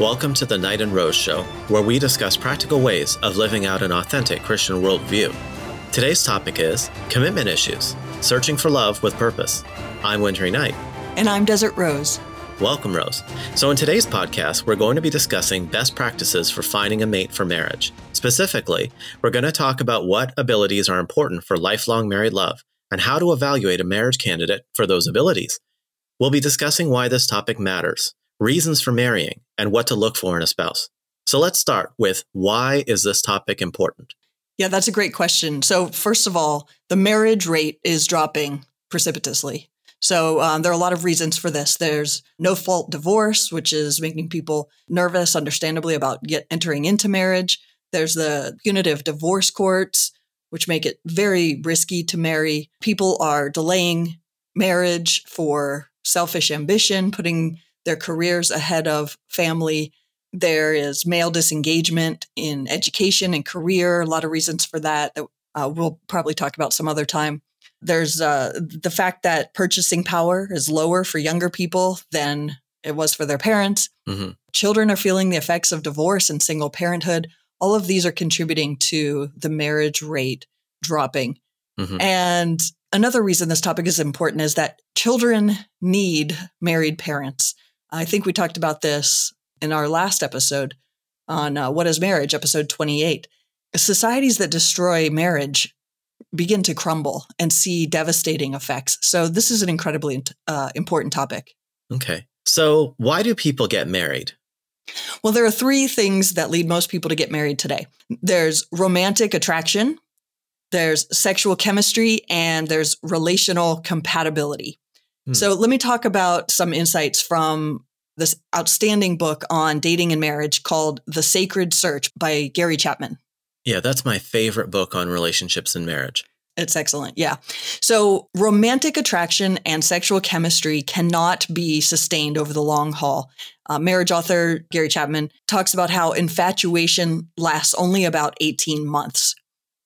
Welcome to the Knight and Rose Show, where we discuss practical ways of living out an authentic Christian worldview. Today's topic is commitment issues, searching for love with purpose. I'm Wintery Knight. And I'm Desert Rose. Welcome, Rose. So, in today's podcast, we're going to be discussing best practices for finding a mate for marriage. Specifically, we're going to talk about what abilities are important for lifelong married love and how to evaluate a marriage candidate for those abilities. We'll be discussing why this topic matters, reasons for marrying, and what to look for in a spouse. So let's start with why is this topic important? Yeah, that's a great question. So, first of all, the marriage rate is dropping precipitously. So, um, there are a lot of reasons for this. There's no fault divorce, which is making people nervous, understandably, about get, entering into marriage. There's the punitive divorce courts, which make it very risky to marry. People are delaying marriage for selfish ambition, putting their careers ahead of family. There is male disengagement in education and career, a lot of reasons for that that uh, we'll probably talk about some other time. There's uh, the fact that purchasing power is lower for younger people than it was for their parents. Mm-hmm. Children are feeling the effects of divorce and single parenthood. All of these are contributing to the marriage rate dropping. Mm-hmm. And another reason this topic is important is that children need married parents. I think we talked about this in our last episode on uh, What is Marriage, episode 28. Societies that destroy marriage begin to crumble and see devastating effects. So, this is an incredibly uh, important topic. Okay. So, why do people get married? Well, there are three things that lead most people to get married today there's romantic attraction, there's sexual chemistry, and there's relational compatibility. Hmm. So let me talk about some insights from this outstanding book on dating and marriage called The Sacred Search by Gary Chapman. Yeah, that's my favorite book on relationships and marriage. It's excellent. Yeah. So, romantic attraction and sexual chemistry cannot be sustained over the long haul. Uh, marriage author Gary Chapman talks about how infatuation lasts only about 18 months.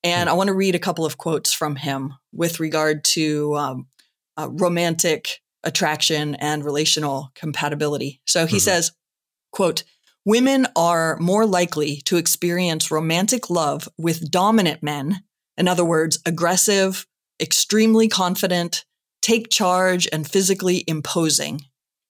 And hmm. I want to read a couple of quotes from him with regard to um, uh, romantic attraction and relational compatibility. So he mm-hmm. says, quote, women are more likely to experience romantic love with dominant men. In other words, aggressive, extremely confident, take charge, and physically imposing,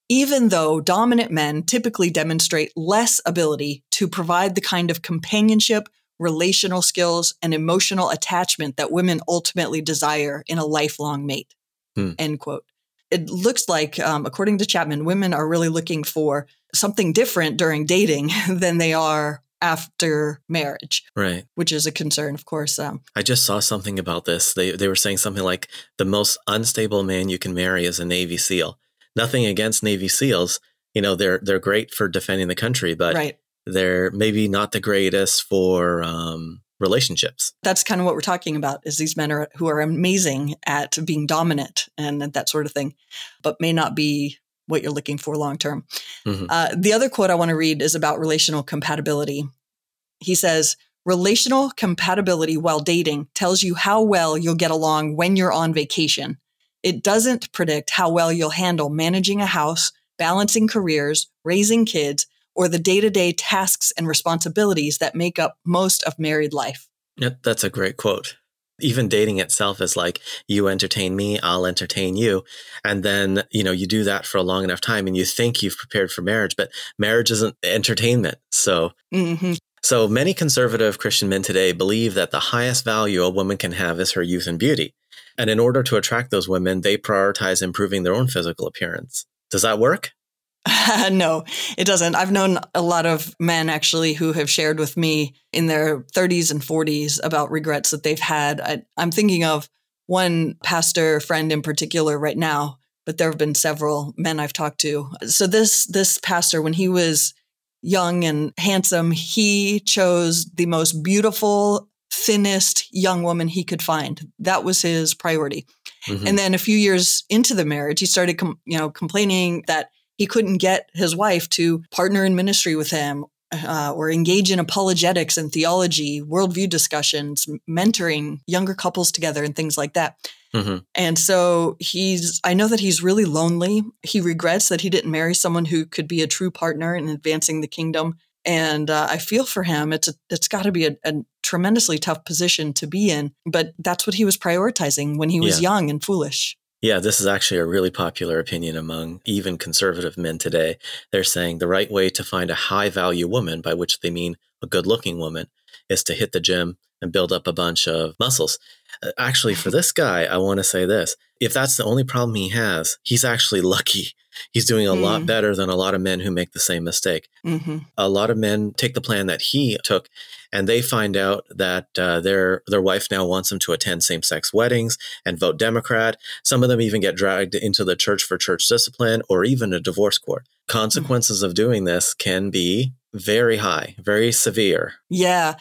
even though dominant men typically demonstrate less ability to provide the kind of companionship, relational skills, and emotional attachment that women ultimately desire in a lifelong mate. Hmm. End quote. It looks like, um, according to Chapman, women are really looking for something different during dating than they are after marriage. Right. Which is a concern, of course. Um, I just saw something about this. They, they were saying something like the most unstable man you can marry is a Navy SEAL. Nothing against Navy SEALs. You know, they're they're great for defending the country, but right. they're maybe not the greatest for um, relationships. That's kind of what we're talking about is these men are who are amazing at being dominant and that sort of thing, but may not be what you're looking for long term. Mm-hmm. Uh, the other quote I want to read is about relational compatibility. He says, Relational compatibility while dating tells you how well you'll get along when you're on vacation. It doesn't predict how well you'll handle managing a house, balancing careers, raising kids, or the day to day tasks and responsibilities that make up most of married life. Yep, that's a great quote. Even dating itself is like you entertain me, I'll entertain you. And then, you know, you do that for a long enough time and you think you've prepared for marriage, but marriage isn't entertainment. So, mm-hmm. so many conservative Christian men today believe that the highest value a woman can have is her youth and beauty. And in order to attract those women, they prioritize improving their own physical appearance. Does that work? no, it doesn't. I've known a lot of men actually who have shared with me in their 30s and 40s about regrets that they've had. I, I'm thinking of one pastor friend in particular right now, but there have been several men I've talked to. So this this pastor, when he was young and handsome, he chose the most beautiful, thinnest young woman he could find. That was his priority. Mm-hmm. And then a few years into the marriage, he started, com- you know, complaining that he couldn't get his wife to partner in ministry with him uh, or engage in apologetics and theology, worldview discussions, mentoring younger couples together, and things like that. Mhm. And so he's, I know that he's really lonely. He regrets that he didn't marry someone who could be a true partner in advancing the kingdom. And uh, I feel for him. It's a, it's got to be a, a tremendously tough position to be in, but that's what he was prioritizing when he was Yeah. young and foolish. Yeah, this is actually a really popular opinion among even conservative men today. They're saying the right way to find a high value woman, by which they mean a good looking woman, is to hit the gym and build up a bunch of muscles. Uh, Actually, for this guy, I want to say this. If that's the only problem he has, he's actually lucky. He's doing a lot Hmm. better than a lot of men who make the same mistake. hmm a lot of men take the plan that he took and they find out that uh, their their wife now wants them to attend same-sex weddings and vote democrat some of them even get dragged into the church for church discipline or even a divorce court consequences of doing this can be very high very severe Yeah.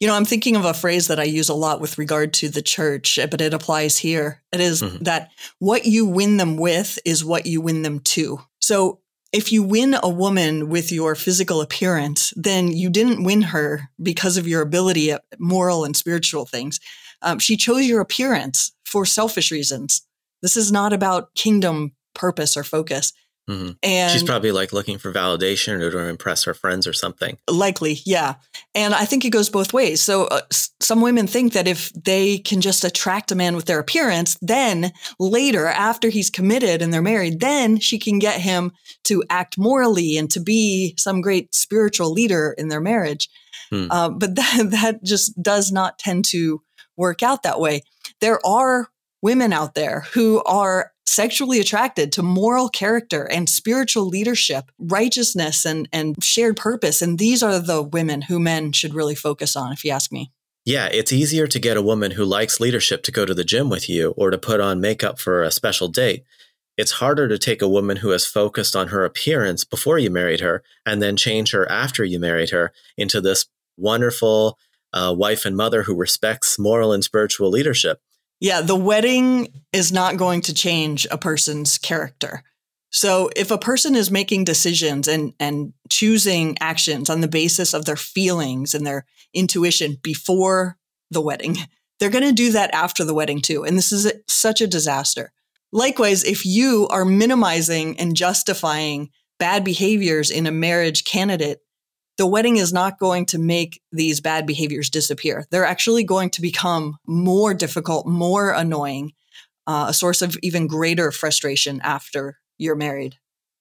You know, I'm thinking of a phrase that I use a lot with regard to the church, but it applies here. It is Mhm. that what you win them with is what you win them to. So if you win a woman with your physical appearance, then you didn't win her because of your ability at moral and spiritual things. Um, she chose your appearance for selfish reasons. This is not about kingdom purpose or focus. Mhm. And she's probably like looking for validation or to impress her friends or something Likely, yeah. And I think it goes both ways. So uh, s- some women think that if they can just attract a man with their appearance, then later, after he's committed and they're married, then she can get him to act morally and to be some great spiritual leader in their marriage. Hmm. Uh, but that, that just does not tend to work out that way. There are women out there who are sexually attracted to moral character and spiritual leadership, righteousness and, and shared purpose. And these are the women who men should really focus on, if you ask me. Yeah, it's easier to get a woman who likes leadership to go to the gym with you or to put on makeup for a special date. It's harder to take a woman who has focused on her appearance before you married her and then change her after you married her into this wonderful uh, wife and mother who respects moral and spiritual leadership. Yeah, the wedding is not going to change a person's character. So if a person is making decisions and, and choosing actions on the basis of their feelings and their intuition before the wedding, they're going to do that after the wedding too. And this is a- such a disaster. Likewise, if you are minimizing and justifying bad behaviors in a marriage candidate, the wedding is not going to make these bad behaviors disappear. They're actually going to become more difficult, more annoying, uh, a source of even greater frustration after you're married.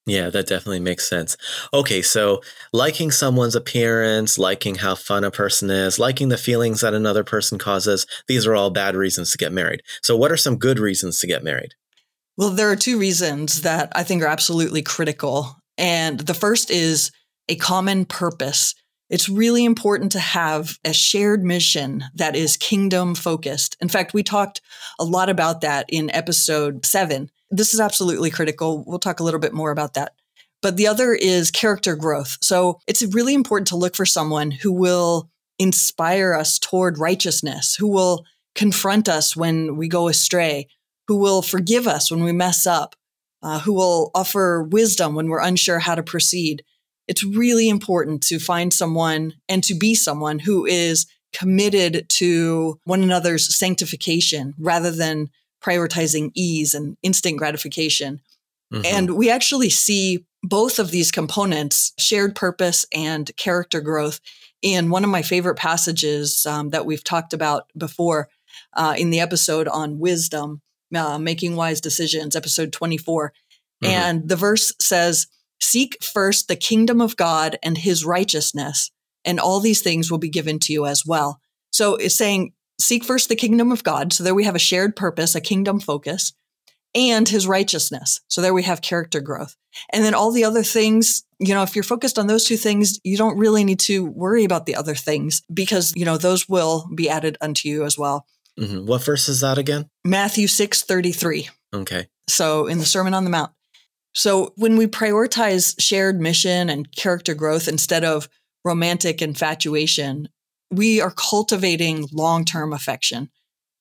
Yeah, that definitely makes sense. Okay, so liking someone's appearance, liking how fun a person is, liking the feelings that another person causes, these are all bad reasons to get married. So, what are some good reasons to get married? Well, there are two reasons that I think are absolutely critical. And the first is a common purpose. It's really important to have a shared mission that is kingdom focused. In fact, we talked a lot about that in episode seven. This is absolutely critical. We'll talk a little bit more about that. But the other is character growth. So it's really important to look for someone who will inspire us toward righteousness, who will confront us when we go astray, who will forgive us when we mess up, uh, who will offer wisdom when we're unsure how to proceed. It's really important to find someone and to be someone who is committed to one another's sanctification rather than prioritizing ease and instant gratification. Mhm. And we actually see both of these components, shared purpose and character growth, in one of my favorite passages um, that we've talked about before uh, in the episode on wisdom, uh, making wise decisions, episode 24. Mhm. And the verse says, Seek first the kingdom of God and his righteousness, and all these things will be given to you as well. So it's saying, Seek first the kingdom of God. So there we have a shared purpose, a kingdom focus and his righteousness. So there we have character growth. And then all the other things, you know, if you're focused on those two things, you don't really need to worry about the other things because, you know, those will be added unto you as well. Mhm. What verse is that again? Matthew 6 33. Okay. So in the Sermon on the Mount. So when we prioritize shared mission and character growth instead of romantic infatuation, we are cultivating long term affection.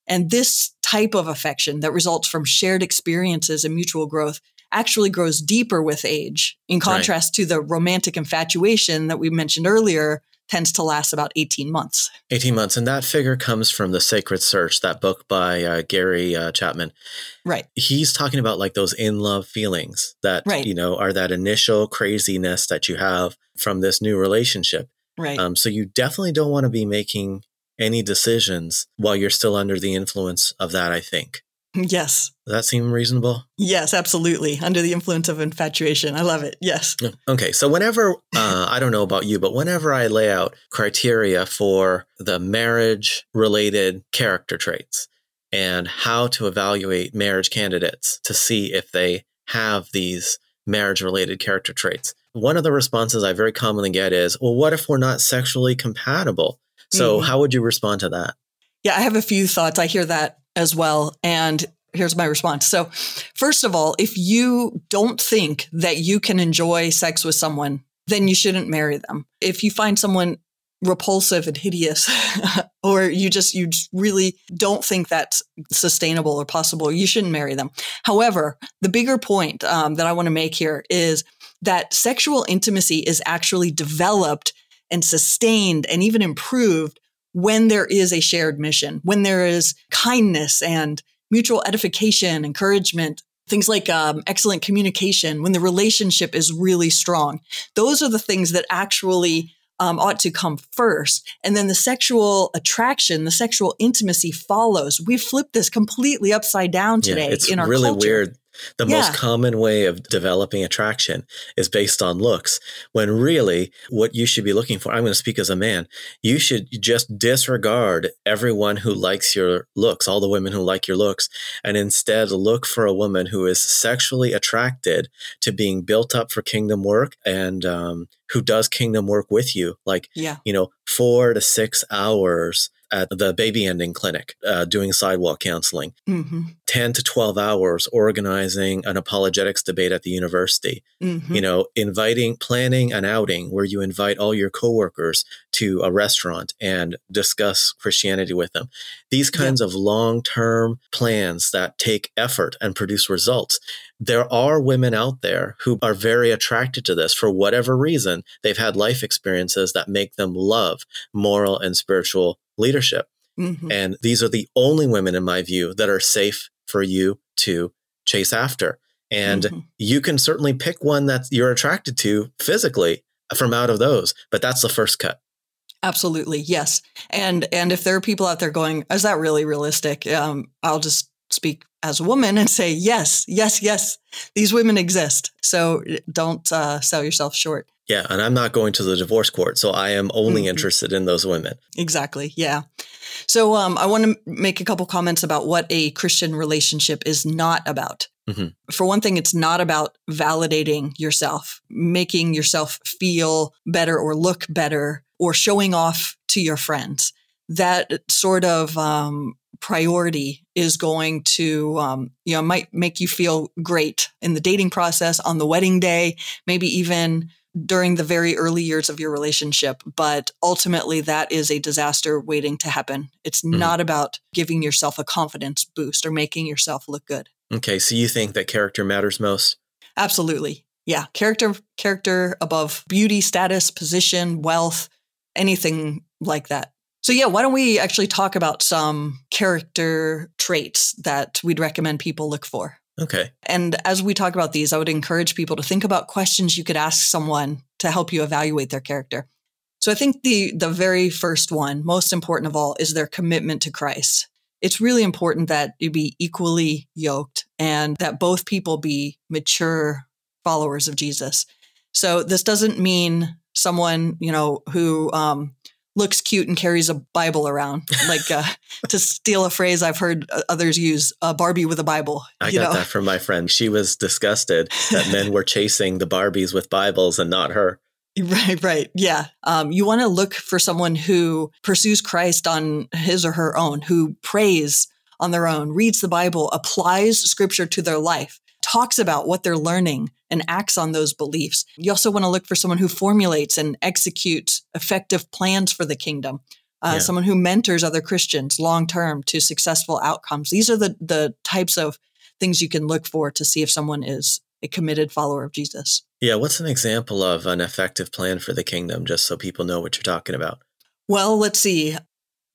And this type of affection that results from shared experiences and mutual growth actually grows deeper with age, in contrast to the romantic infatuation that we mentioned earlier tends to last about 18 months. 18 months. And that figure comes from The Sacred Search, that book by uh, Gary uh, Chapman. Right. He's talking about like those in love feelings that, right. you know, are that initial craziness that you have from this new relationship. Right. Um, so you definitely don't want to be making any decisions while you're still under the influence of that, I think. Yes. Does that seem reasonable? Yes, absolutely. Under the influence of infatuation. I love it. Yes. Okay. So, whenever, uh, I don't know about you, but whenever I lay out criteria for the marriage related character traits and how to evaluate marriage candidates to see if they have these marriage related character traits, one of the responses I very commonly get is, well, what if we're not sexually compatible? So, mm-hmm. how would you respond to that? Yeah, I have a few thoughts. I hear that as well. And here's my response. So, first of all, if you don't think that you can enjoy sex with someone, then you shouldn't marry them. If you find someone repulsive and hideous, or you just, you really don't think that's sustainable or possible, you shouldn't marry them. However, the bigger point um, that I want to make here is that sexual intimacy is actually developed and sustained and even improved when there is a shared mission, when there is kindness and mutual edification, encouragement, things like um, excellent communication, when the relationship is really strong. Those are the things that actually um, ought to come first. And then the sexual attraction, the sexual intimacy follows. We've flipped this completely upside down today yeah, it's in our really culture. weird the yeah. most common way of developing attraction is based on looks, when really what you should be looking for, I'm going to speak as a man, you should just disregard everyone who likes your looks, all the women who like your looks, and instead look for a woman who is sexually attracted to being built up for kingdom work and um, who does kingdom work with you. Like, yeah. you know, four to six hours at the baby ending clinic uh, doing sidewalk counseling, mm-hmm. 10 to 12 hours organizing an apologetics debate at the university, mm-hmm. you know, inviting, planning an outing where you invite all your coworkers to a restaurant and discuss Christianity with them. These kinds yeah. of long term plans that take effort and produce results. There are women out there who are very attracted to this for whatever reason. They've had life experiences that make them love moral and spiritual leadership. Mm-hmm. And these are the only women, in my view, that are safe for you to chase after. And mm-hmm. you can certainly pick one that you're attracted to physically from out of those, but that's the first cut. Absolutely, yes. And and if there are people out there going, "Is that really realistic?" Um, I'll just speak as a woman and say, "Yes, yes, yes. These women exist. So don't uh, sell yourself short." Yeah, and I'm not going to the divorce court, so I am only mm-hmm. interested in those women. Exactly. Yeah. So um, I want to make a couple comments about what a Christian relationship is not about. Mm-hmm. For one thing, it's not about validating yourself, making yourself feel better or look better, or showing off to your friends. That sort of um, priority is going to, um, you know, might make you feel great in the dating process, on the wedding day, maybe even during the very early years of your relationship, but ultimately that is a disaster waiting to happen. It's mm-hmm. not about giving yourself a confidence boost or making yourself look good. Okay, so you think that character matters most? Absolutely. Yeah, character character above beauty, status, position, wealth, anything like that. So yeah, why don't we actually talk about some character traits that we'd recommend people look for? Okay. And as we talk about these, I would encourage people to think about questions you could ask someone to help you evaluate their character. So I think the the very first one, most important of all, is their commitment to Christ. It's really important that you be equally yoked and that both people be mature followers of Jesus. So this doesn't mean someone, you know, who um, looks cute and carries a Bible around. Like uh, to steal a phrase I've heard others use, a Barbie with a Bible. I got know? that from my friend. She was disgusted that men were chasing the Barbies with Bibles and not her. Right, right. Yeah. Um, you want to look for someone who pursues Christ on his or her own, who prays on their own, reads the Bible, applies scripture to their life, talks about what they're learning, and acts on those beliefs. You also want to look for someone who formulates and executes effective plans for the kingdom. Uh, yeah. Someone who mentors other Christians long term to successful outcomes. These are the the types of things you can look for to see if someone is a committed follower of Jesus. Yeah. What's an example of an effective plan for the kingdom, just so people know what you're talking about? Well, let's see.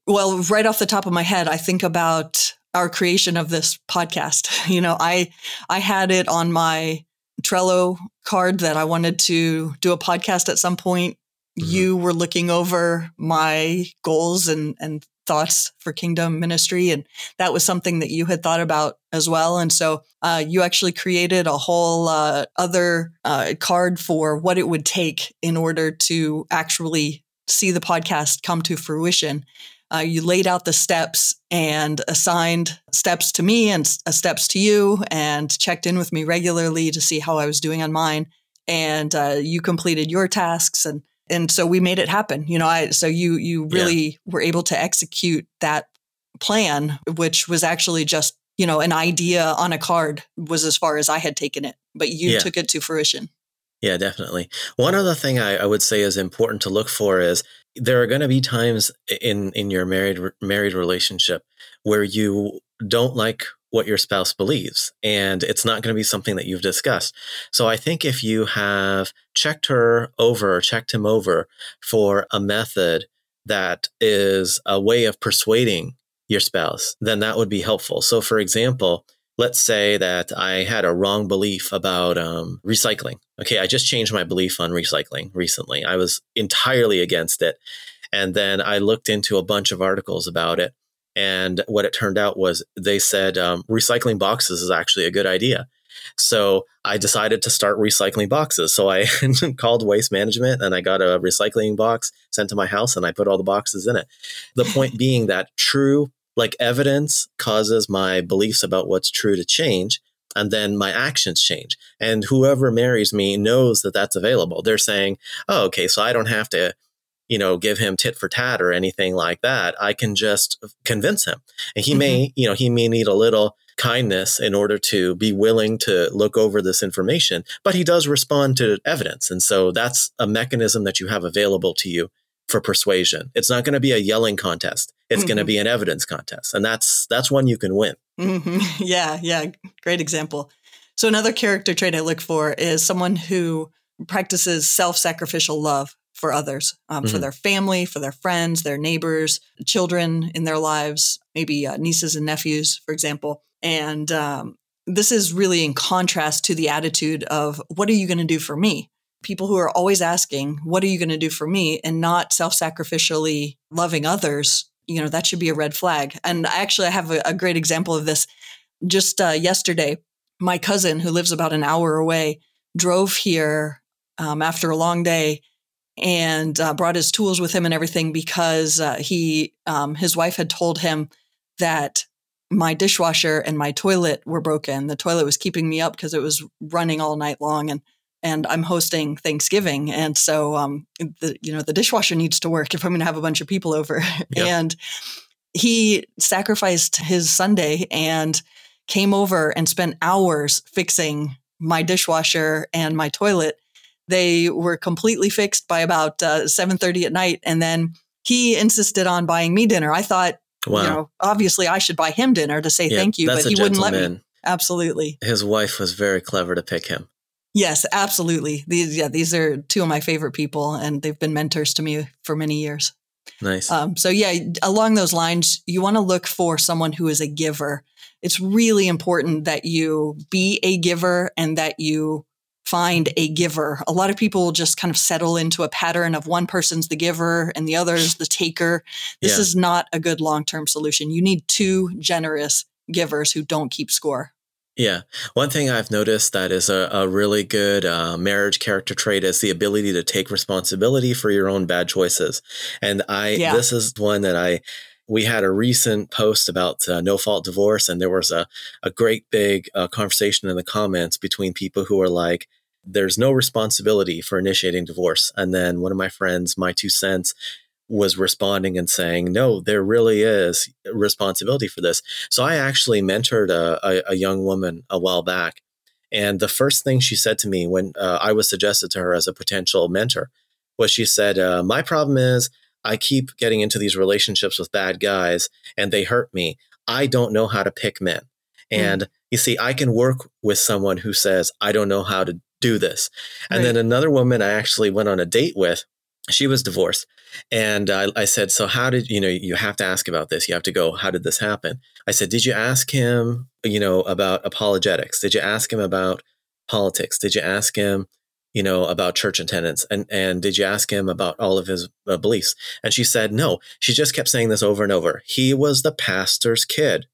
Well, right off the top of my head, I think about our creation of this podcast. You know, I I had it on my Trello card that I wanted to do a podcast at some point. Mm-hmm. You were looking over my goals and and thoughts for kingdom ministry and that was something that you had thought about as well and so uh, you actually created a whole uh, other uh, card for what it would take in order to actually see the podcast come to fruition uh, you laid out the steps and assigned steps to me and uh, steps to you and checked in with me regularly to see how I was doing on mine. And uh, you completed your tasks and and so we made it happen. You know, I so you you really yeah. were able to execute that plan, which was actually just you know an idea on a card was as far as I had taken it, but you yeah. took it to fruition. Yeah, definitely. One other thing I, I would say is important to look for is there are going to be times in in your married married relationship where you don't like what your spouse believes and it's not going to be something that you've discussed so i think if you have checked her over checked him over for a method that is a way of persuading your spouse then that would be helpful so for example let's say that I had a wrong belief about um, recycling. Okay, I just changed my belief on recycling recently. I was entirely against it. And then I looked into a bunch of articles about it. And what it turned out was they said um, recycling boxes is actually a good idea. So I decided to start recycling boxes. So I called waste management and I got a recycling box sent to my house and I put all the boxes in it. The point being that true like evidence causes my beliefs about what's true to change and then my actions change. And whoever marries me knows that that's available. They're saying oh okay so i don't have to you know give him tit for tat or anything like that. I can just convince him. And he mm-hmm. may you know he may need a little kindness in order to be willing to look over this information but he does respond to evidence. And so that's a mechanism that you have available to you for persuasion. It's not going to be a yelling contest. It's mm-hmm. going to be an evidence contest, and that's that's one you can win. Mm-hmm. Yeah, yeah, great example. So another character trait I look for is someone who practices self-sacrificial love for others, um, mm-hmm. for their family, for their friends, their neighbors, children in their lives, maybe uh, nieces and nephews, for example. And um, this is really in contrast to the attitude of, "What are you going to do for me?" People who are always asking, What are you going to do for me? and not self sacrificially loving others, you know, that should be a red flag. And actually, I have a, a great example of this. Just uh, yesterday, my cousin, who lives about an hour away, drove here um, after a long day and uh, brought his tools with him and everything because uh, he um, his wife had told him that my dishwasher and my toilet were broken. The toilet was keeping me up because it was running all night long, and and I'm hosting Thanksgiving, and so um, the you know the dishwasher needs to work if I'm going to have a bunch of people over. Yep. and he sacrificed his Sunday and came over and spent hours fixing my dishwasher and my toilet. They were completely fixed by about uh, seven thirty at night, and then he insisted on buying me dinner. I thought, wow. you know, obviously I should buy him dinner to say yeah, thank you, but he wouldn't let me. Absolutely. His wife was very clever to pick him. Yes, absolutely. These, yeah, these are two of my favorite people, and they've been mentors to me for many years. Nice. Um, so, yeah, along those lines, you want to look for someone who is a giver. It's really important that you be a giver and that you find a giver. A lot of people just kind of settle into a pattern of one person's the giver and the other's the taker. This yeah. is not a good long term solution. You need two generous givers who don't keep score. Yeah. One thing I've noticed that is a, a really good uh, marriage character trait is the ability to take responsibility for your own bad choices. And I, yeah. this is one that I, we had a recent post about uh, no fault divorce, and there was a, a great big uh, conversation in the comments between people who are like, there's no responsibility for initiating divorce. And then one of my friends, my two cents, was responding and saying, no, there really is responsibility for this. So I actually mentored a, a, a young woman a while back. And the first thing she said to me when uh, I was suggested to her as a potential mentor was she said, uh, My problem is I keep getting into these relationships with bad guys and they hurt me. I don't know how to pick men. Hmm. And You see, I can work with someone who says, I don't know how to do this. And Right. then another woman I actually went on a date with, she was divorced. And I, I said, So, how did you know? You have to ask about this. You have to go, How did this happen? I said, Did you ask him, you know, about apologetics? Did you ask him about politics? Did you ask him, you know, about church attendance? And, and did you ask him about all of his uh, beliefs? And she said, No. She just kept saying this over and over. He was the pastor's kid.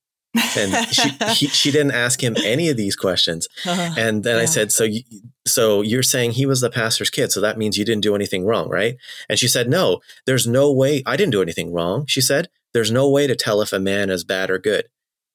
And she, he, she didn't ask him any of these questions. Uh, And then I said, "So, you, so you're saying he was the pastor's kid? So that means you didn't do anything wrong, right?" And she said, "No, there's no way. I didn't do anything wrong." She said, "There's no way to tell if a man is bad or good."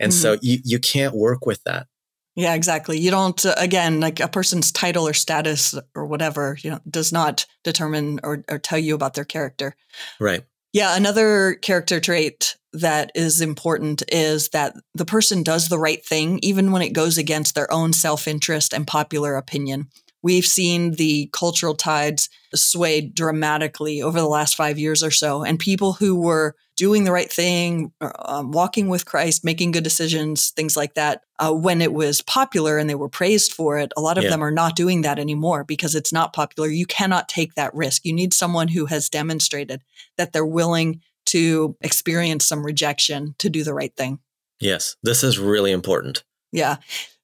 And so Mm-hmm. you you can't work with that. yeah, exactly. You don't, uh, again, like a person's title or status or whatever, you know, does not determine or, or tell you about their character. Right. Yeah, another character trait that is important is that the person does the right thing, even when it goes against their own self interest and popular opinion. We've seen the cultural tides sway dramatically over the last five years or so, and people who were doing the right thing, um, walking with Christ, making good decisions, things like that, uh, when it was popular and they were praised for it, a lot of Yeah. them are not doing that anymore because it's not popular. You cannot take that risk. You need someone who has demonstrated that they're willing to experience some rejection to do the right thing. Yes, this is really important. Yeah.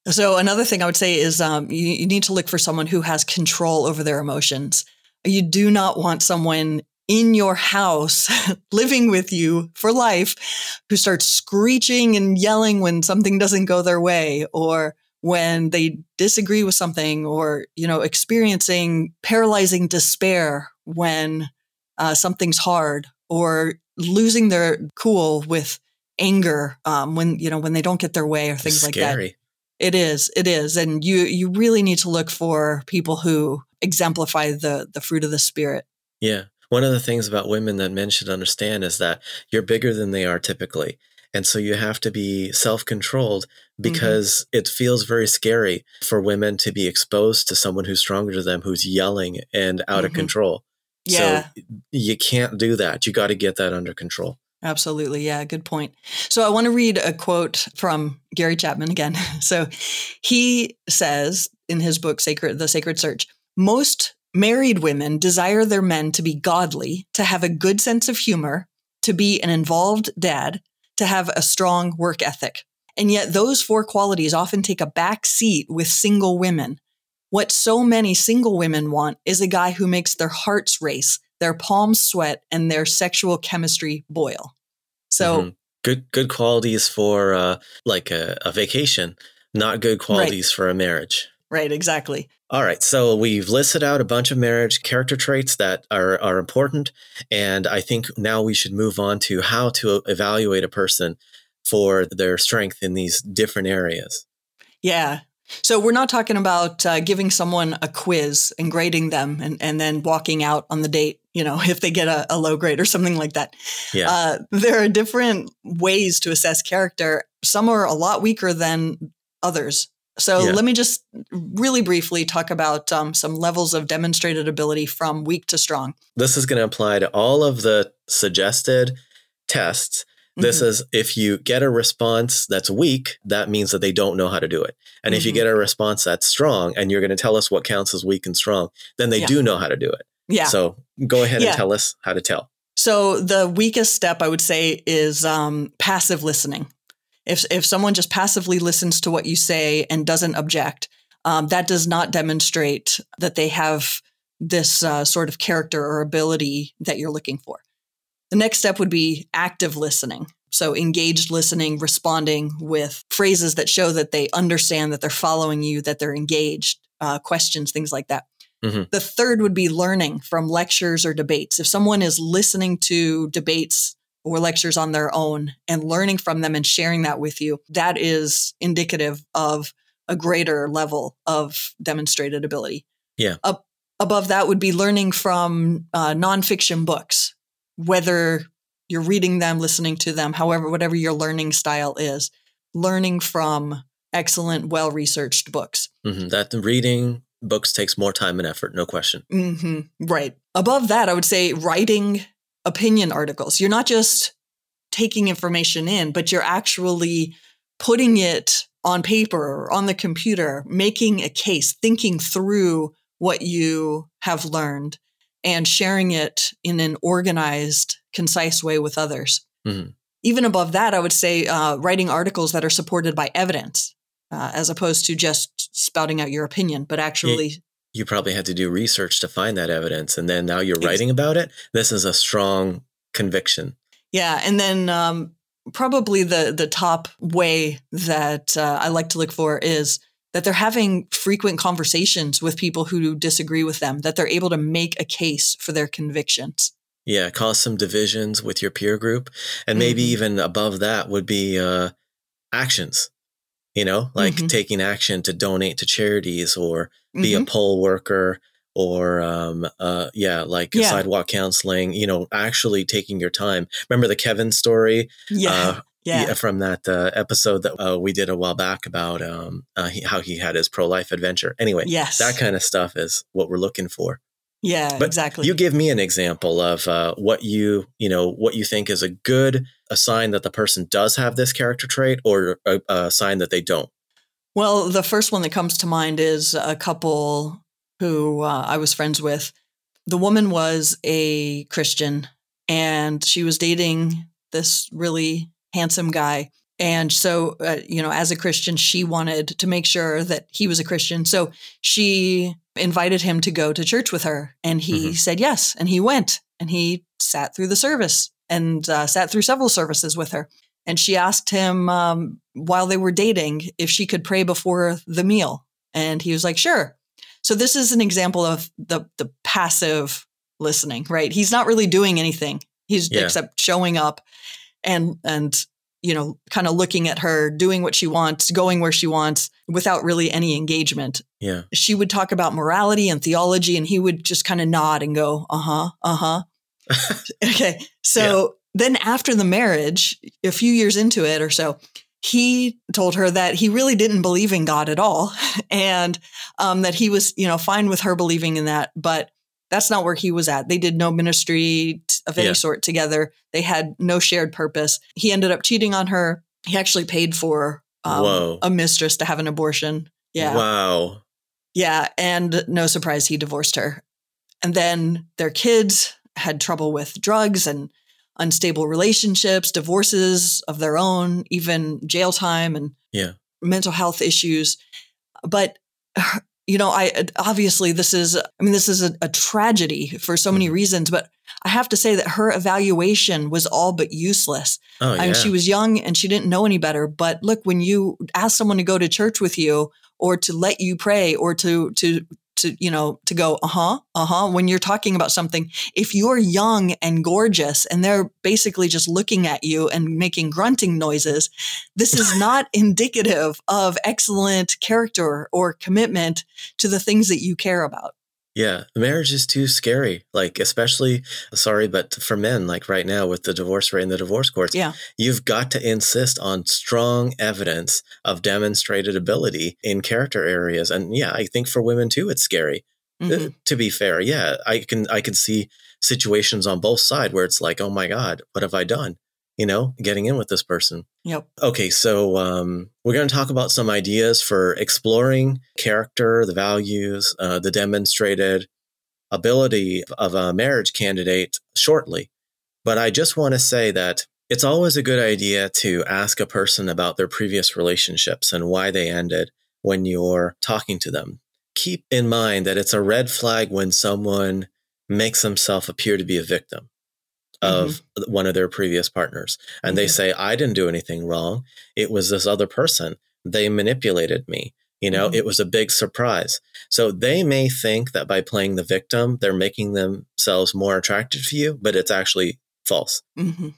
So another thing I would say is um, you, you need to look for someone who has control over their emotions. You do not want someone in your house living with you for life who starts screeching and yelling when something doesn't go their way or when they disagree with something or you know experiencing paralyzing despair when uh, something's hard or losing their cool with anger um, when you know when they don't get their way or things like that it is it is and you you really need to look for people who exemplify the the fruit of the spirit Yeah. One of the things about women that men should understand is that you're bigger than they are typically. And so you have to be self controlled Mm-hmm. because it feels very scary for women to be exposed to someone who's stronger than them, who's yelling and out of Mhm. control. Yeah So you can't do that. You got to get that under control. Absolutely. Yeah, good point. So I want to read a quote from Gary Chapman again. So he says in his book Sacred the Sacred Search, most married women desire their men to be godly, to have a good sense of humor, to be an involved dad, to have a strong work ethic. And yet those four qualities often take a back seat with single women. What so many single women want is a guy who makes their hearts race, their palms sweat, and their sexual chemistry boil. So, Mhm. good good qualities for uh, like a, a vacation, not good qualities for a marriage. right, exactly. All right, so we've listed out a bunch of marriage character traits that are are important, and I think now we should move on to how to evaluate a person for their strength in these different areas. Yeah. So we're not talking about uh, giving someone a quiz and grading them and, and then walking out on the date, you know, if they get a, a low grade or something like that. Yeah, Uh, there are different ways to assess character. Some are a lot weaker than others. So Yeah. let me just really briefly talk about um, some levels of demonstrated ability from weak to strong. this is going to apply to all of the suggested tests. This Mhm. is if you get a response that's weak, that means that they don't know how to do it. And if you Mhm. get a response that's strong, and you're going to tell us what counts as weak and strong, then they Yeah. do know how to do it. yeah. So go ahead Yeah. and tell us how to tell. So the weakest step I would say is um, passive listening. If if someone just passively listens to what you say and doesn't object, um, that does not demonstrate that they have this uh, sort of character or ability that you're looking for. The next step would be active listening. So engaged listening, responding with phrases that show that they understand that they're following you, that they're engaged, uh, questions, things like that. Mhm. The third would be learning from lectures or debates. If someone is listening to debates or lectures on their own and learning from them and sharing that with you, that is indicative of a greater level of demonstrated ability. Yeah. Up, above that would be learning from uh, nonfiction books, whether you're reading them, listening to them, however, whatever your learning style is, learning from excellent, well researched books. hmm That reading books takes more time and effort, no question. hmm Right. Above that, I would say writing opinion articles. You're not just taking information in, but you're actually putting it on paper or on the computer, making a case, thinking through what you have learned and sharing it in an organized, concise way with others. Mm-hmm. Even above that, I would say uh, writing articles that are supported by evidence uh, as opposed to just spouting out your opinion, but actually. You probably had to do research to find that evidence. And then now you're writing about it. This is a strong conviction. Yeah. And then um, probably the, the top way that uh, I like to look for is that they're having frequent conversations with people who disagree with them, that they're able to make a case for their convictions. Yeah, cause some divisions with your peer group. And maybe mm-hmm. even above that would be uh, actions, you know, like mm-hmm. taking action to donate to charities or be mm-hmm. a poll worker or um, uh, yeah, like yeah. sidewalk counseling. You know, actually taking your time. Remember the Kevin story? Yeah. Uh, yeah. from that uh, episode that uh, we did a while back about um, uh, he, how he had his pro life adventure. Anyway, yes. that kind of stuff is what we're looking for. Yeah, but exactly. You give me an example of uh, what you you know what you think is a good a sign that the person does have this character trait, or a, a sign that they don't. Well, the first one that comes to mind is a couple who uh, I was friends with. The woman was a Christian, and she was dating this really handsome guy. And so, uh, you know, as a Christian, she wanted to make sure that he was a Christian. So she invited him to go to church with her. And he mm-hmm. said yes. And he went and he sat through the service and uh, sat through several services with her. And she asked him um, while they were dating if she could pray before the meal. And he was like, sure. So this is an example of the, the passive listening, right? He's not really doing anything. He's yeah. except showing up and, and, you know, kind of looking at her, doing what she wants, going where she wants without really any engagement. Yeah. She would talk about morality and theology, and he would just kind of nod and go, uh huh, uh huh. okay. So yeah. then after the marriage, a few years into it or so, he told her that he really didn't believe in God at all and um, that he was, you know, fine with her believing in that. But that's not where he was at. They did no ministry of any yeah. sort together. They had no shared purpose. He ended up cheating on her. He actually paid for um, a mistress to have an abortion. Yeah. Wow. Yeah. And no surprise, he divorced her. And then their kids had trouble with drugs and unstable relationships, divorces of their own, even jail time and yeah. mental health issues. But you know, I obviously this is, I mean, this is a, a tragedy for so many mm-hmm. reasons, but I have to say that her evaluation was all but useless. Oh, yeah. I mean, she was young and she didn't know any better. But look, when you ask someone to go to church with you or to let you pray or to to to you know to go uh-huh uh-huh when you're talking about something if you're young and gorgeous and they're basically just looking at you and making grunting noises this is not indicative of excellent character or commitment to the things that you care about yeah, marriage is too scary. Like, especially, sorry, but for men, like right now with the divorce rate in the divorce courts, yeah. you've got to insist on strong evidence of demonstrated ability in character areas. And yeah, I think for women too, it's scary. Uh, mm-hmm. To be fair, yeah, I can I can see situations on both sides where it's like, oh my god, what have I done? You know, getting in with this person. Yep. Okay, so um, we're going to talk about some ideas for exploring character, the values, uh, the demonstrated ability of a marriage candidate shortly. But I just want to say that it's always a good idea to ask a person about their previous relationships and why they ended when you're talking to them. Keep in mind that it's a red flag when someone makes themselves appear to be a victim of mm-hmm. one of their previous partners. And mm-hmm. they say, I didn't do anything wrong. It was this other person. They manipulated me. You know, mm-hmm. it was a big surprise. So they may think that by playing the victim, they're making themselves more attractive to you, but it's actually false. Mm-hmm.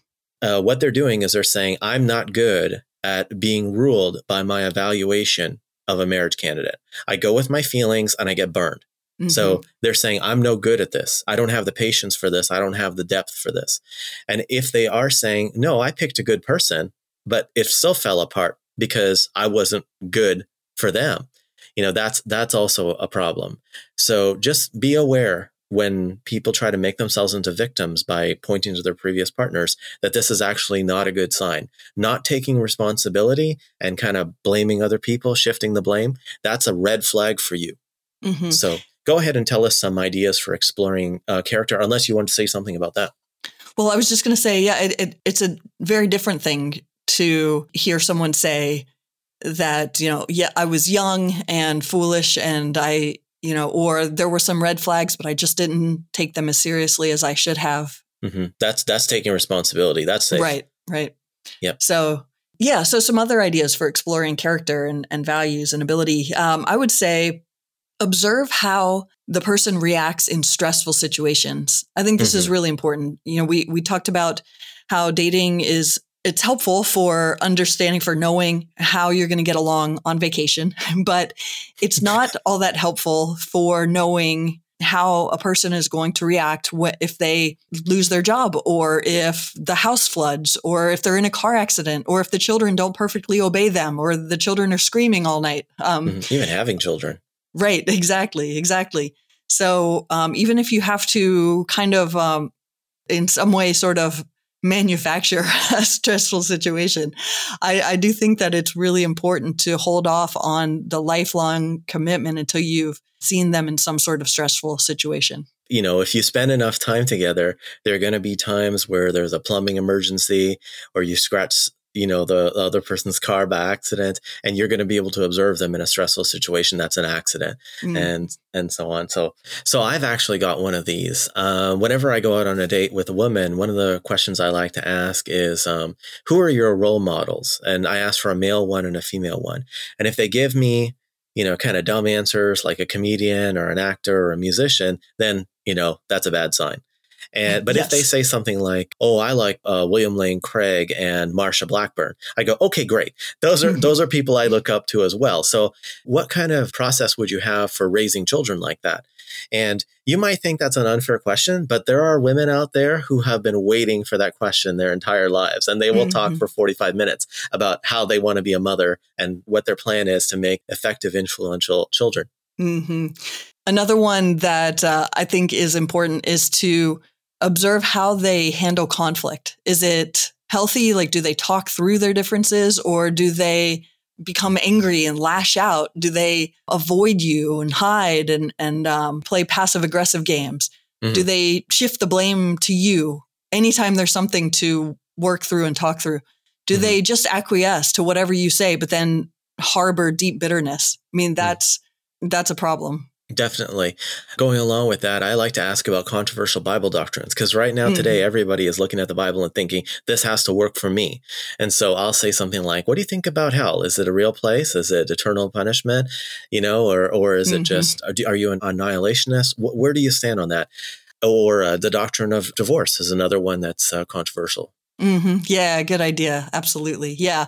Uh, what they're doing is they're saying, I'm not good at being ruled by my evaluation of a marriage candidate. I go with my feelings and I get burned. Mm-hmm. So they're saying, I'm no good at this. I don't have the patience for this. I don't have the depth for this. And if they are saying, no, I picked a good person, but it still fell apart because I wasn't good for them, you know, that's, that's also a problem. So just be aware when people try to make themselves into victims by pointing to their previous partners, that this is actually not a good sign. Not taking responsibility and kind of blaming other people, shifting the blame, that's a red flag for you. Mm-hmm. So go ahead and tell us some ideas for exploring uh, character, unless you want to say something about that. Well, I was just going to say, yeah, it, it, it's a very different thing to hear someone say that, you know, yeah, I was young and foolish and I, you know, or there were some red flags, but I just didn't take them as seriously as I should have. Mm-hmm. That's that's taking responsibility. That's safe. right, right. Yep. So yeah, so some other ideas for exploring character and, and values and ability. Um, I would say observe how the person reacts in stressful situations. I think this mm-hmm. is really important. You know, we we talked about how dating is it's helpful for understanding for knowing how you're going to get along on vacation, but it's not all that helpful for knowing how a person is going to react if they lose their job or if the house floods or if they're in a car accident or if the children don't perfectly obey them or the children are screaming all night. Um, mm-hmm. Even having children. Right, exactly, exactly. So um, even if you have to kind of, um, in some way, sort of manufacture a stressful situation, I, I do think that it's really important to hold off on the lifelong commitment until you've seen them in some sort of stressful situation you know, if you spend enough time together, there are going to be times where there's a plumbing emergency or you scratch you know the, the, other person's car by accident and you're going to be able to observe them in a stressful situation that's an accident mm. and and so on. So so i've actually got one of these. Uh, whenever i go out on a date with a woman one of the questions i like to ask is um, who are your role models? And i ask for a male one and a female one. And if they give me you know kind of dumb answers like a comedian or an actor or a musician then you know that's a bad sign and but yes. if they say something like, "Oh, I like uh, William Lane Craig and Marsha Blackburn," I go, "Okay, great. Those are mm-hmm. those are people I look up to as well." So, what kind of process would you have for raising children like that? And you might think that's an unfair question, but there are women out there who have been waiting for that question their entire lives. And they will mm-hmm. talk for 45 minutes about how they want to be a mother and what their plan is to make effective, influential children. Mm-hmm. Another one that uh, I think is important is to observe how they handle conflict. Is it healthy? Like, do they talk through their differences or do they become angry and lash out? Do they avoid you and hide and, and um, play passive aggressive games? Mm-hmm. Do they shift the blame to you anytime there's something to work through and talk through? Do mm-hmm. they just acquiesce to whatever you say, but then harbor deep bitterness? I mean, mm. that's, mm-hmm. that's a problem. Definitely. Going along with that, I like to ask about controversial Bible doctrines because right now, mm-hmm. today, everybody is looking at the Bible and thinking, this has to work for me. And so I'll say something like, What do you think about hell? Is it a real place? Is it eternal punishment? You know, or, or is mm-hmm. it just, are you an annihilationist? Where do you stand on that? Or uh, the doctrine of divorce is another one that's uh, controversial. Mm-hmm. Yeah, good idea. Absolutely. Yeah.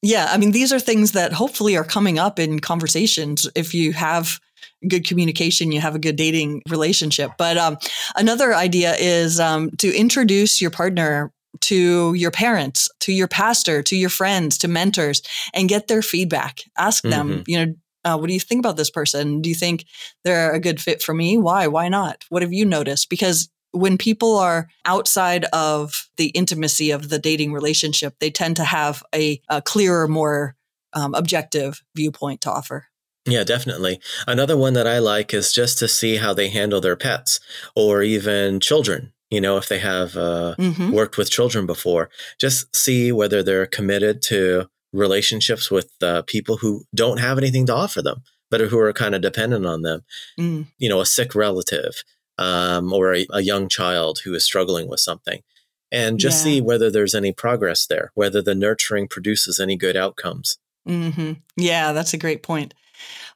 Yeah. I mean, these are things that hopefully are coming up in conversations if you have good communication, you have a good dating relationship. But um, another idea is um, to introduce your partner to your parents, to your pastor, to your friends, to mentors, and get their feedback. Ask them, mm-hmm. you know, uh, what do you think about this person? Do you think they're a good fit for me? Why? Why not? What have you noticed? Because when people are outside of the intimacy of the dating relationship, they tend to have a, a clearer, more um, objective viewpoint to offer. Yeah, definitely. Another one that I like is just to see how they handle their pets or even children. You know, if they have uh, mm-hmm. worked with children before, just see whether they're committed to relationships with uh, people who don't have anything to offer them, but who are kind of dependent on them. Mm. You know, a sick relative um, or a, a, young child who is struggling with something. And just yeah. see whether there's any progress there, whether the nurturing produces any good outcomes. Mm-hmm. Yeah, that's a great point.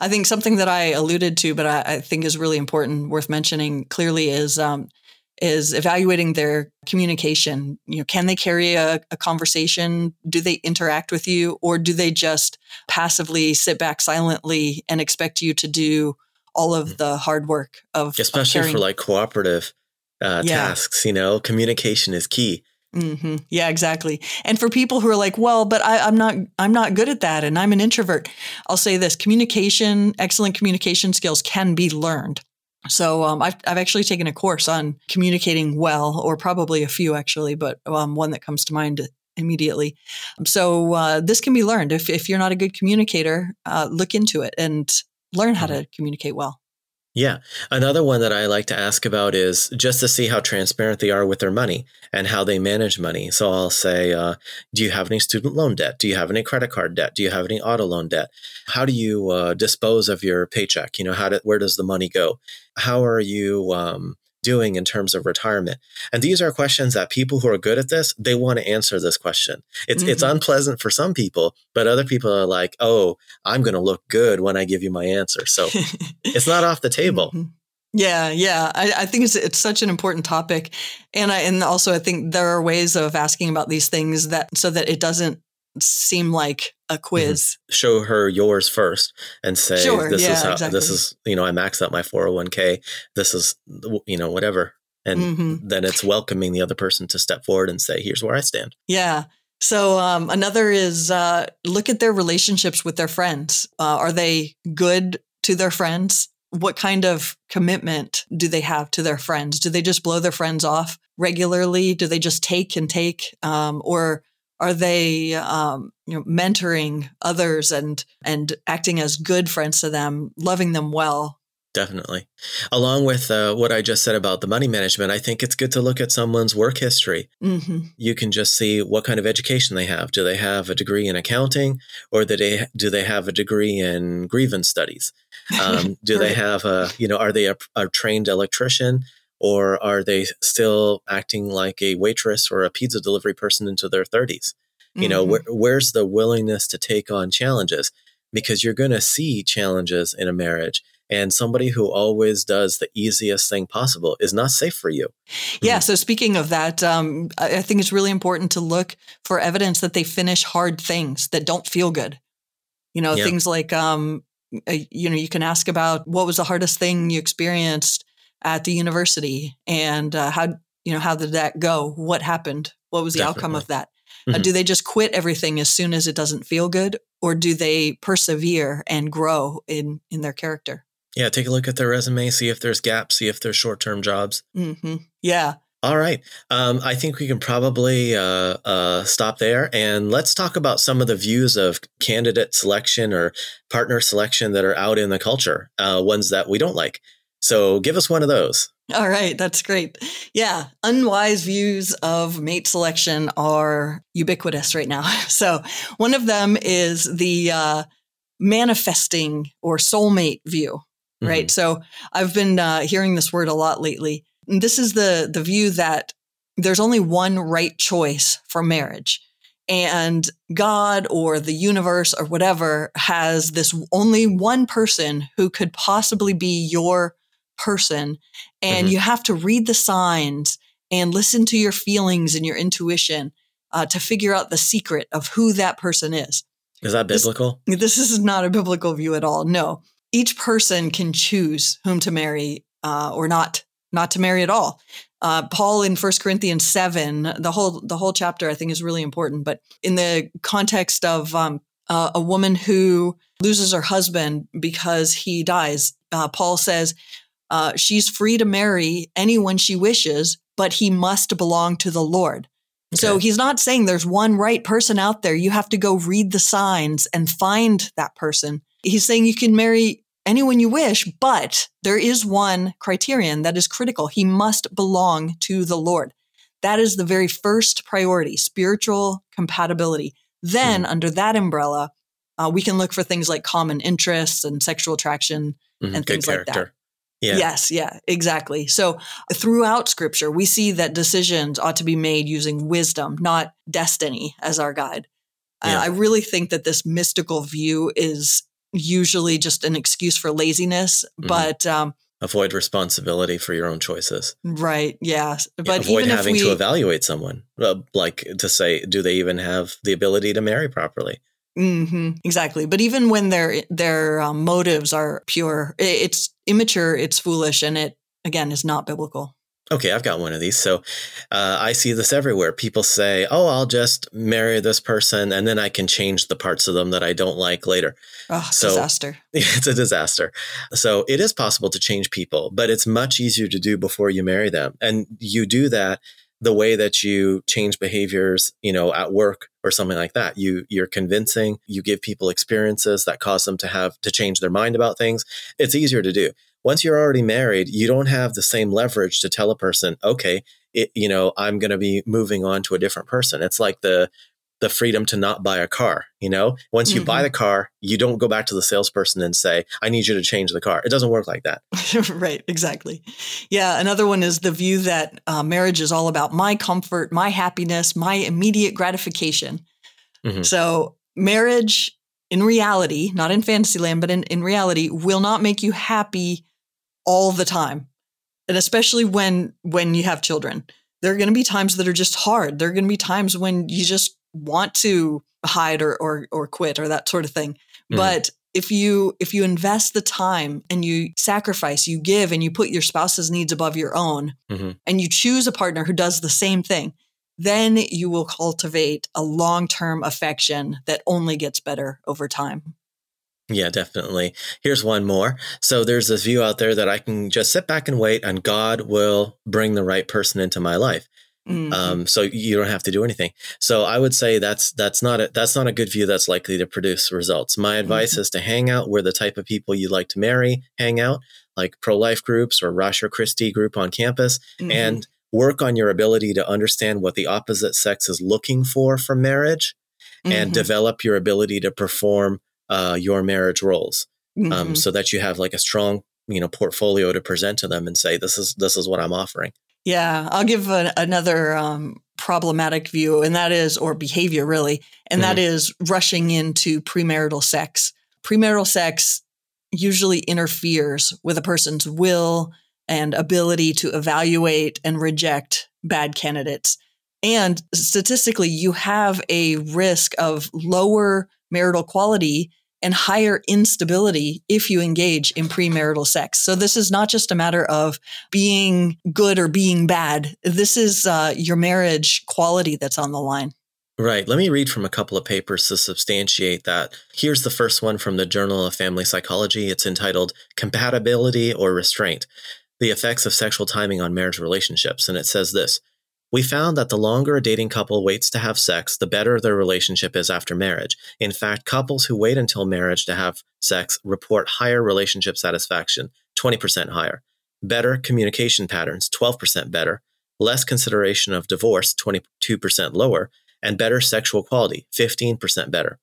I think something that I alluded to, but I, I think is really important, worth mentioning clearly, is um, is evaluating their communication. You know, can they carry a, a, conversation? Do they interact with you, or do they just passively sit back silently and expect you to do all of mm. the hard work of especially of for like cooperative uh, yeah. tasks? You know, communication is key. Mm-hmm. Yeah, exactly. And for people who are like, well, but I, I'm not, I'm not good at that, and I'm an introvert. I'll say this: communication, excellent communication skills can be learned. So um, I've, I've actually taken a course on communicating well, or probably a few actually, but um, one that comes to mind immediately. So uh, this can be learned. If, if you're not a good communicator, uh, look into it and learn how to communicate well. Yeah. Another one that I like to ask about is just to see how transparent they are with their money and how they manage money. So I'll say, uh, do you have any student loan debt? Do you have any credit card debt? Do you have any auto loan debt? How do you uh, dispose of your paycheck? You know, how do, where does the money go? How are you um, doing in terms of retirement? And these are questions that people who are good at this, they want to answer this question. It's mm-hmm. it's unpleasant for some people, but other people are like, "Oh, I'm going to look good when I give you my answer." So it's not off the table. Mm-hmm. Yeah, yeah. I, I, think it's it's such an important topic, and I and also I think there are ways of asking about these things that so that it doesn't seem like a mm-hmm. quiz. Mm-hmm. Show her yours first and say, sure, "This yeah, is how exactly. this is." You know, I maxed out my 401k. This is you know whatever, and mm-hmm. then it's welcoming the other person to step forward and say, "Here's where I stand." Yeah. So um, another is uh, look at their relationships with their friends. Uh, are they good to their friends? What kind of commitment do they have to their friends? Do they just blow their friends off regularly? Do they just take and take, um, or are they um, you know mentoring others and and acting as good friends to them, loving them well? Definitely. Along with uh, what I just said about the money management, I think it's good to look at someone's work history. Mm-hmm. You can just see what kind of education they have. Do they have a degree in accounting, or do they do they have a degree in grievance studies? Um, do right. they have a you know are they a, a trained electrician? Or are they still acting like a waitress or a pizza delivery person into their 30s? You mm-hmm. know, where, where's the willingness to take on challenges? Because you're going to see challenges in a marriage. And somebody who always does the easiest thing possible is not safe for you. Yeah. Mm-hmm. So, speaking of that, um, I think it's really important to look for evidence that they finish hard things that don't feel good. You know, yeah. things like, um, uh, you know, you can ask about what was the hardest thing you experienced at the university and uh, how you know how did that go what happened what was the Definitely. outcome of that uh, mm-hmm. uh, do they just quit everything as soon as it doesn't feel good or do they persevere and grow in in their character yeah take a look at their resume see if there's gaps see if there's short-term jobs mm-hmm. yeah all right. Um, I think we can probably uh, uh, stop there and let's talk about some of the views of candidate selection or partner selection that are out in the culture, uh, ones that we don't like. So give us one of those. All right, that's great. Yeah, unwise views of mate selection are ubiquitous right now. So one of them is the uh, manifesting or soulmate view, right? Mm-hmm. So I've been uh, hearing this word a lot lately. And this is the the view that there's only one right choice for marriage. And God or the universe or whatever has this only one person who could possibly be your person and mm-hmm. you have to read the signs and listen to your feelings and your intuition uh, to figure out the secret of who that person is. Is that biblical? This, this, is not a biblical view at all. No, each person can choose whom to marry uh, or not, not to marry at all. Uh, Paul in First Corinthians seven, the whole the whole chapter I think is really important. But in the context of um, uh, a woman who loses her husband because he dies, uh, Paul says, uh, she's free to marry anyone she wishes, but he must belong to the Lord. Okay. So he's not saying there's one right person out there. You have to go read the signs and find that person. He's saying you can marry anyone you wish, but there is one criterion that is critical. He must belong to the Lord. That is the very first priority, spiritual compatibility. Then, mm. under that umbrella, uh, we can look for things like common interests and sexual attraction mm, and things like that. Yeah. Yes, yeah, exactly. So throughout scripture, we see that decisions ought to be made using wisdom, not destiny as our guide. Yeah. Uh, I really think that this mystical view is usually just an excuse for laziness, mm-hmm. but um, avoid responsibility for your own choices. Right. Yeah. But avoid having we, to evaluate someone, uh, like to say, do they even have the ability to marry properly? Mm-hmm, exactly. But even when their their um, motives are pure, it's immature, it's foolish, and it again is not biblical. Okay, I've got one of these. So uh, I see this everywhere. People say, oh, I'll just marry this person and then I can change the parts of them that I don't like later. Oh, so, disaster. It's a disaster. So it is possible to change people, but it's much easier to do before you marry them. And you do that the way that you change behaviors, you know, at work or something like that. You you're convincing, you give people experiences that cause them to have to change their mind about things. It's easier to do. Once you're already married, you don't have the same leverage to tell a person, okay, it, you know, I'm going to be moving on to a different person. It's like the the freedom to not buy a car. You know, once you mm-hmm. buy the car, you don't go back to the salesperson and say, I need you to change the car. It doesn't work like that. right, exactly. Yeah. Another one is the view that uh, marriage is all about my comfort, my happiness, my immediate gratification. Mm-hmm. So, marriage in reality, not in fantasy land, but in, in reality, will not make you happy all the time. And especially when when you have children. There are going to be times that are just hard. There are going to be times when you just want to hide or or, or quit or that sort of thing. Mm. But if you if you invest the time and you sacrifice you give and you put your spouse's needs above your own mm-hmm. and you choose a partner who does the same thing then you will cultivate a long-term affection that only gets better over time yeah, definitely. Here's one more. So there's this view out there that I can just sit back and wait and God will bring the right person into my life. Mm-hmm. Um, so you don't have to do anything. So I would say that's that's not a that's not a good view that's likely to produce results. My advice mm-hmm. is to hang out where the type of people you'd like to marry hang out, like pro life groups or Ratio Christi group on campus, mm-hmm. and work on your ability to understand what the opposite sex is looking for from marriage, and mm-hmm. develop your ability to perform uh, your marriage roles, um, mm-hmm. so that you have like a strong you know portfolio to present to them and say this is this is what I'm offering. Yeah, I'll give an, another um, problematic view, and that is, or behavior really, and mm-hmm. that is rushing into premarital sex. Premarital sex usually interferes with a person's will and ability to evaluate and reject bad candidates. And statistically, you have a risk of lower marital quality and higher instability if you engage in premarital sex. So this is not just a matter of being good or being bad. This is uh, your marriage quality that's on the line. Right. Let me read from a couple of papers to substantiate that. Here's the first one from the Journal of Family Psychology. It's entitled Compatibility or Restraint The Effects of Sexual Timing on Marriage Relationships. And it says this we found that the longer a dating couple waits to have sex, the better their relationship is after marriage. In fact, couples who wait until marriage to have sex report higher relationship satisfaction, 20% higher, better communication patterns, 12% better, less consideration of divorce, 22% lower, and better sexual quality, 15% better,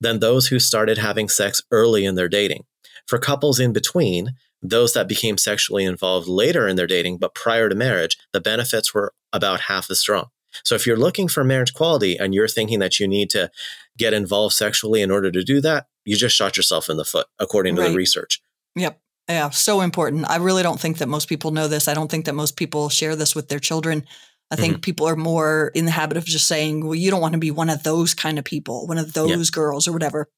than those who started having sex early in their dating. For couples in between, those that became sexually involved later in their dating, but prior to marriage, the benefits were about half as strong. So if you're looking for marriage quality and you're thinking that you need to get involved sexually in order to do that, you just shot yourself in the foot, according to right. the research. Yep. Yeah, so important. I really don't think that most people know this. I don't think that most people share this with their children. I think mm-hmm. people are more in the habit of just saying, well, you don't want to be one of those kind of people, one of those yeah. girls or whatever.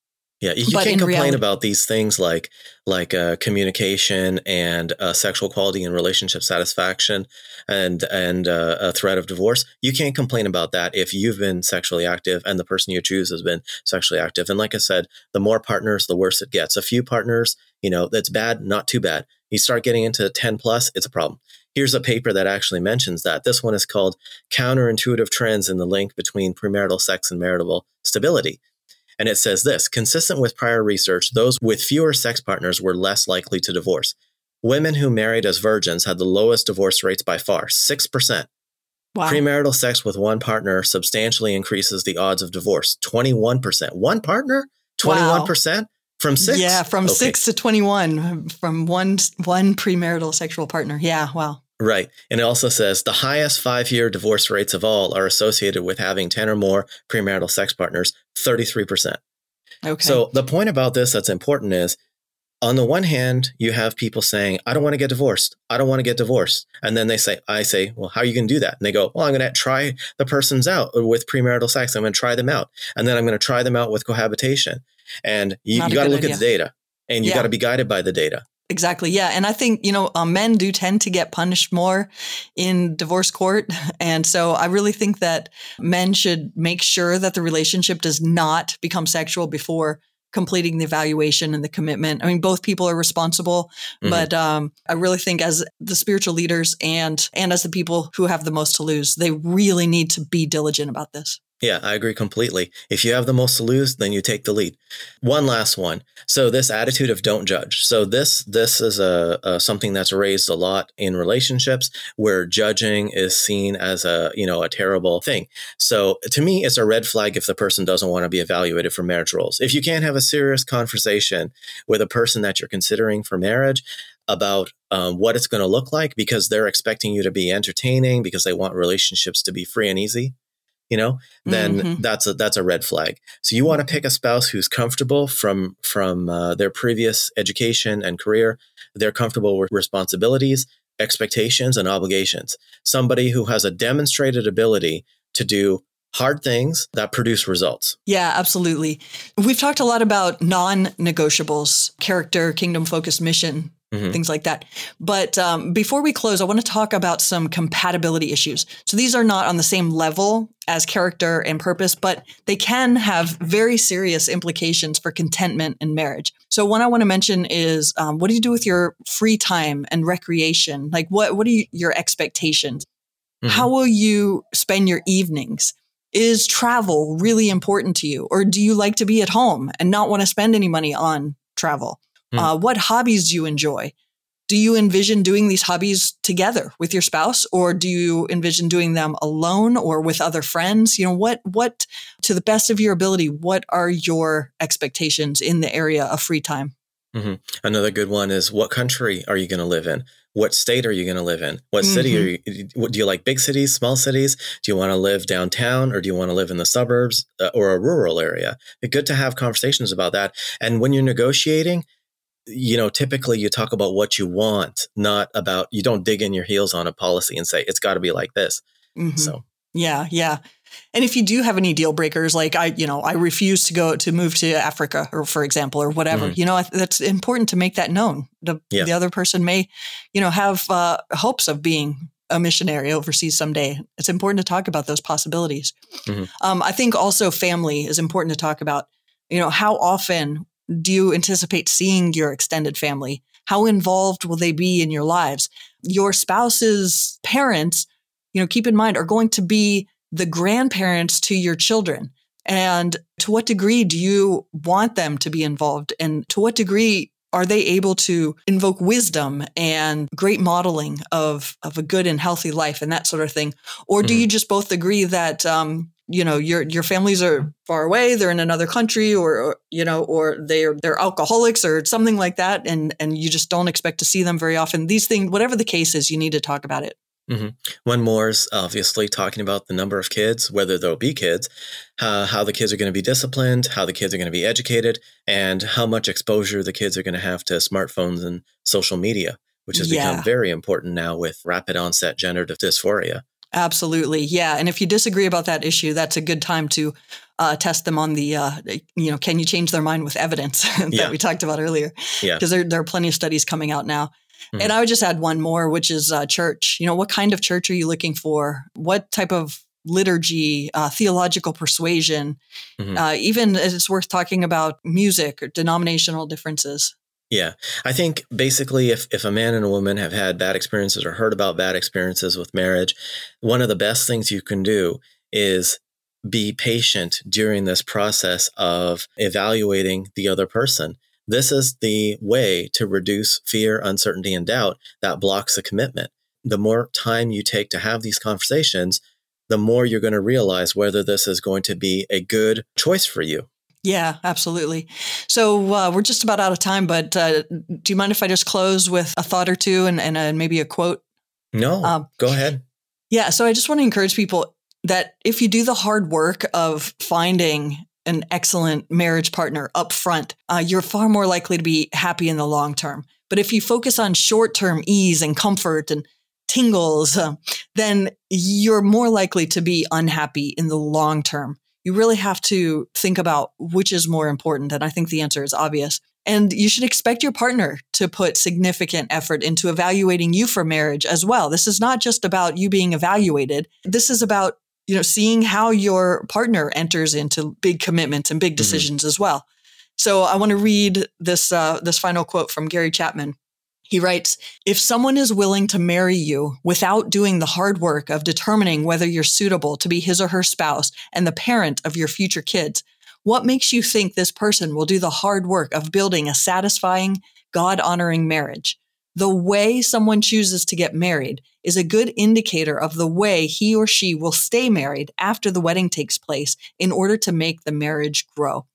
Yeah, you can't complain reality, about these things like like uh, communication and uh, sexual quality and relationship satisfaction, and and uh, a threat of divorce. You can't complain about that if you've been sexually active and the person you choose has been sexually active. And like I said, the more partners, the worse it gets. A few partners, you know, that's bad, not too bad. You start getting into ten plus, it's a problem. Here's a paper that actually mentions that. This one is called "Counterintuitive Trends in the Link Between Premarital Sex and Marital Stability." And it says this consistent with prior research, those with fewer sex partners were less likely to divorce. Women who married as virgins had the lowest divorce rates by far, 6%. Wow. Premarital sex with one partner substantially increases the odds of divorce, 21%. One partner? 21%? Wow. From six? Yeah, from okay. six to 21 from one, one premarital sexual partner. Yeah, wow. Right. And it also says the highest five year divorce rates of all are associated with having 10 or more premarital sex partners, 33%. Okay. So the point about this that's important is on the one hand, you have people saying, I don't want to get divorced. I don't want to get divorced. And then they say, I say, well, how are you going to do that? And they go, well, I'm going to try the person's out with premarital sex. I'm going to try them out. And then I'm going to try them out with cohabitation. And you, you got to look idea. at the data and you yeah. got to be guided by the data. Exactly. Yeah. And I think, you know, uh, men do tend to get punished more in divorce court. And so I really think that men should make sure that the relationship does not become sexual before completing the evaluation and the commitment. I mean, both people are responsible, mm-hmm. but um, I really think as the spiritual leaders and and as the people who have the most to lose, they really need to be diligent about this. Yeah, I agree completely. If you have the most to lose, then you take the lead. One last one. So this attitude of don't judge. So this this is a, a, something that's raised a lot in relationships where judging is seen as a you know a terrible thing. So to me, it's a red flag if the person doesn't want to be evaluated for marriage roles. If you can't have a serious conversation with a person that you're considering for marriage, about um, what it's going to look like because they're expecting you to be entertaining because they want relationships to be free and easy you know then mm-hmm. that's a that's a red flag so you want to pick a spouse who's comfortable from from uh, their previous education and career they're comfortable with responsibilities expectations and obligations somebody who has a demonstrated ability to do hard things that produce results. Yeah, absolutely. We've talked a lot about non negotiables, character, kingdom focused mission mm-hmm. things like that. But um, before we close, I want to talk about some compatibility issues. So these are not on the same level as character and purpose, but they can have very serious implications for contentment in marriage. So one I want to mention is um, what do you do with your free time and recreation? Like what what are you, your expectations? Mm-hmm. How will you spend your evenings? Is travel really important to you? Or do you like to be at home and not want to spend any money on travel? Mm. Uh, what hobbies do you enjoy? Do you envision doing these hobbies together with your spouse, or do you envision doing them alone or with other friends? You know, what what to the best of your ability, what are your expectations in the area of free time? Mm-hmm. Another good one is what country are you going to live in? What state are you going to live in? What mm-hmm. city are you? Do you like big cities, small cities? Do you want to live downtown or do you want to live in the suburbs uh, or a rural area? It's good to have conversations about that. And when you're negotiating, you know, typically you talk about what you want, not about, you don't dig in your heels on a policy and say, it's got to be like this. Mm-hmm. So, yeah, yeah. And if you do have any deal breakers, like I, you know, I refuse to go to move to Africa or for example, or whatever, mm-hmm. you know, that's important to make that known. The, yeah. the other person may, you know, have uh, hopes of being a missionary overseas someday. It's important to talk about those possibilities. Mm-hmm. Um, I think also family is important to talk about. You know, how often do you anticipate seeing your extended family? How involved will they be in your lives? Your spouse's parents, you know, keep in mind, are going to be the grandparents to your children. And to what degree do you want them to be involved? And to what degree are they able to invoke wisdom and great modeling of, of a good and healthy life and that sort of thing? Or do mm-hmm. you just both agree that um, you know your your families are far away they're in another country or, or, you know or they're they're alcoholics or something like that and and you just don't expect to see them very often these things whatever the case is you need to talk about it mm-hmm. one more is obviously talking about the number of kids whether there'll be kids uh, how the kids are going to be disciplined how the kids are going to be educated and how much exposure the kids are going to have to smartphones and social media which has yeah. become very important now with rapid onset gender dysphoria Absolutely. Yeah. And if you disagree about that issue, that's a good time to uh, test them on the, uh, you know, can you change their mind with evidence that yeah. we talked about earlier? Yeah. Because there, there are plenty of studies coming out now. Mm-hmm. And I would just add one more, which is uh, church. You know, what kind of church are you looking for? What type of liturgy, uh, theological persuasion? Mm-hmm. Uh, even it's worth talking about music or denominational differences. Yeah. I think basically if, if a man and a woman have had bad experiences or heard about bad experiences with marriage, one of the best things you can do is be patient during this process of evaluating the other person. This is the way to reduce fear, uncertainty, and doubt that blocks a commitment. The more time you take to have these conversations, the more you're going to realize whether this is going to be a good choice for you. Yeah, absolutely. So uh, we're just about out of time, but uh, do you mind if I just close with a thought or two and, and uh, maybe a quote? No, um, go ahead. Yeah. So I just want to encourage people that if you do the hard work of finding an excellent marriage partner up front, uh, you're far more likely to be happy in the long term. But if you focus on short term ease and comfort and tingles, uh, then you're more likely to be unhappy in the long term you really have to think about which is more important. And I think the answer is obvious. And you should expect your partner to put significant effort into evaluating you for marriage as well. This is not just about you being evaluated. This is about, you know, seeing how your partner enters into big commitments and big mm-hmm. decisions mm-hmm. as well. So I want to read this uh, this final quote from Gary Chapman. He writes, if someone is willing to marry you without doing the hard work of determining whether you're suitable to be his or her spouse and the parent of your future kids, what makes you think this person will do the hard work of building a satisfying, God honoring marriage? The way someone chooses to get married is a good indicator of the way he or she will stay married after the wedding takes place in order to make the marriage grow.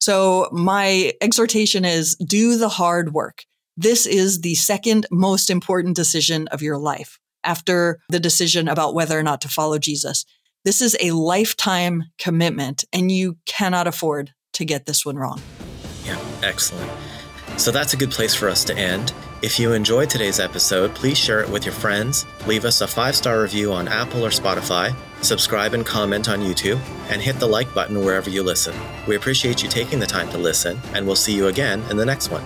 So my exhortation is do the hard work. This is the second most important decision of your life after the decision about whether or not to follow Jesus. This is a lifetime commitment, and you cannot afford to get this one wrong. Yeah, excellent. So that's a good place for us to end. If you enjoyed today's episode, please share it with your friends, leave us a five star review on Apple or Spotify, subscribe and comment on YouTube, and hit the like button wherever you listen. We appreciate you taking the time to listen, and we'll see you again in the next one.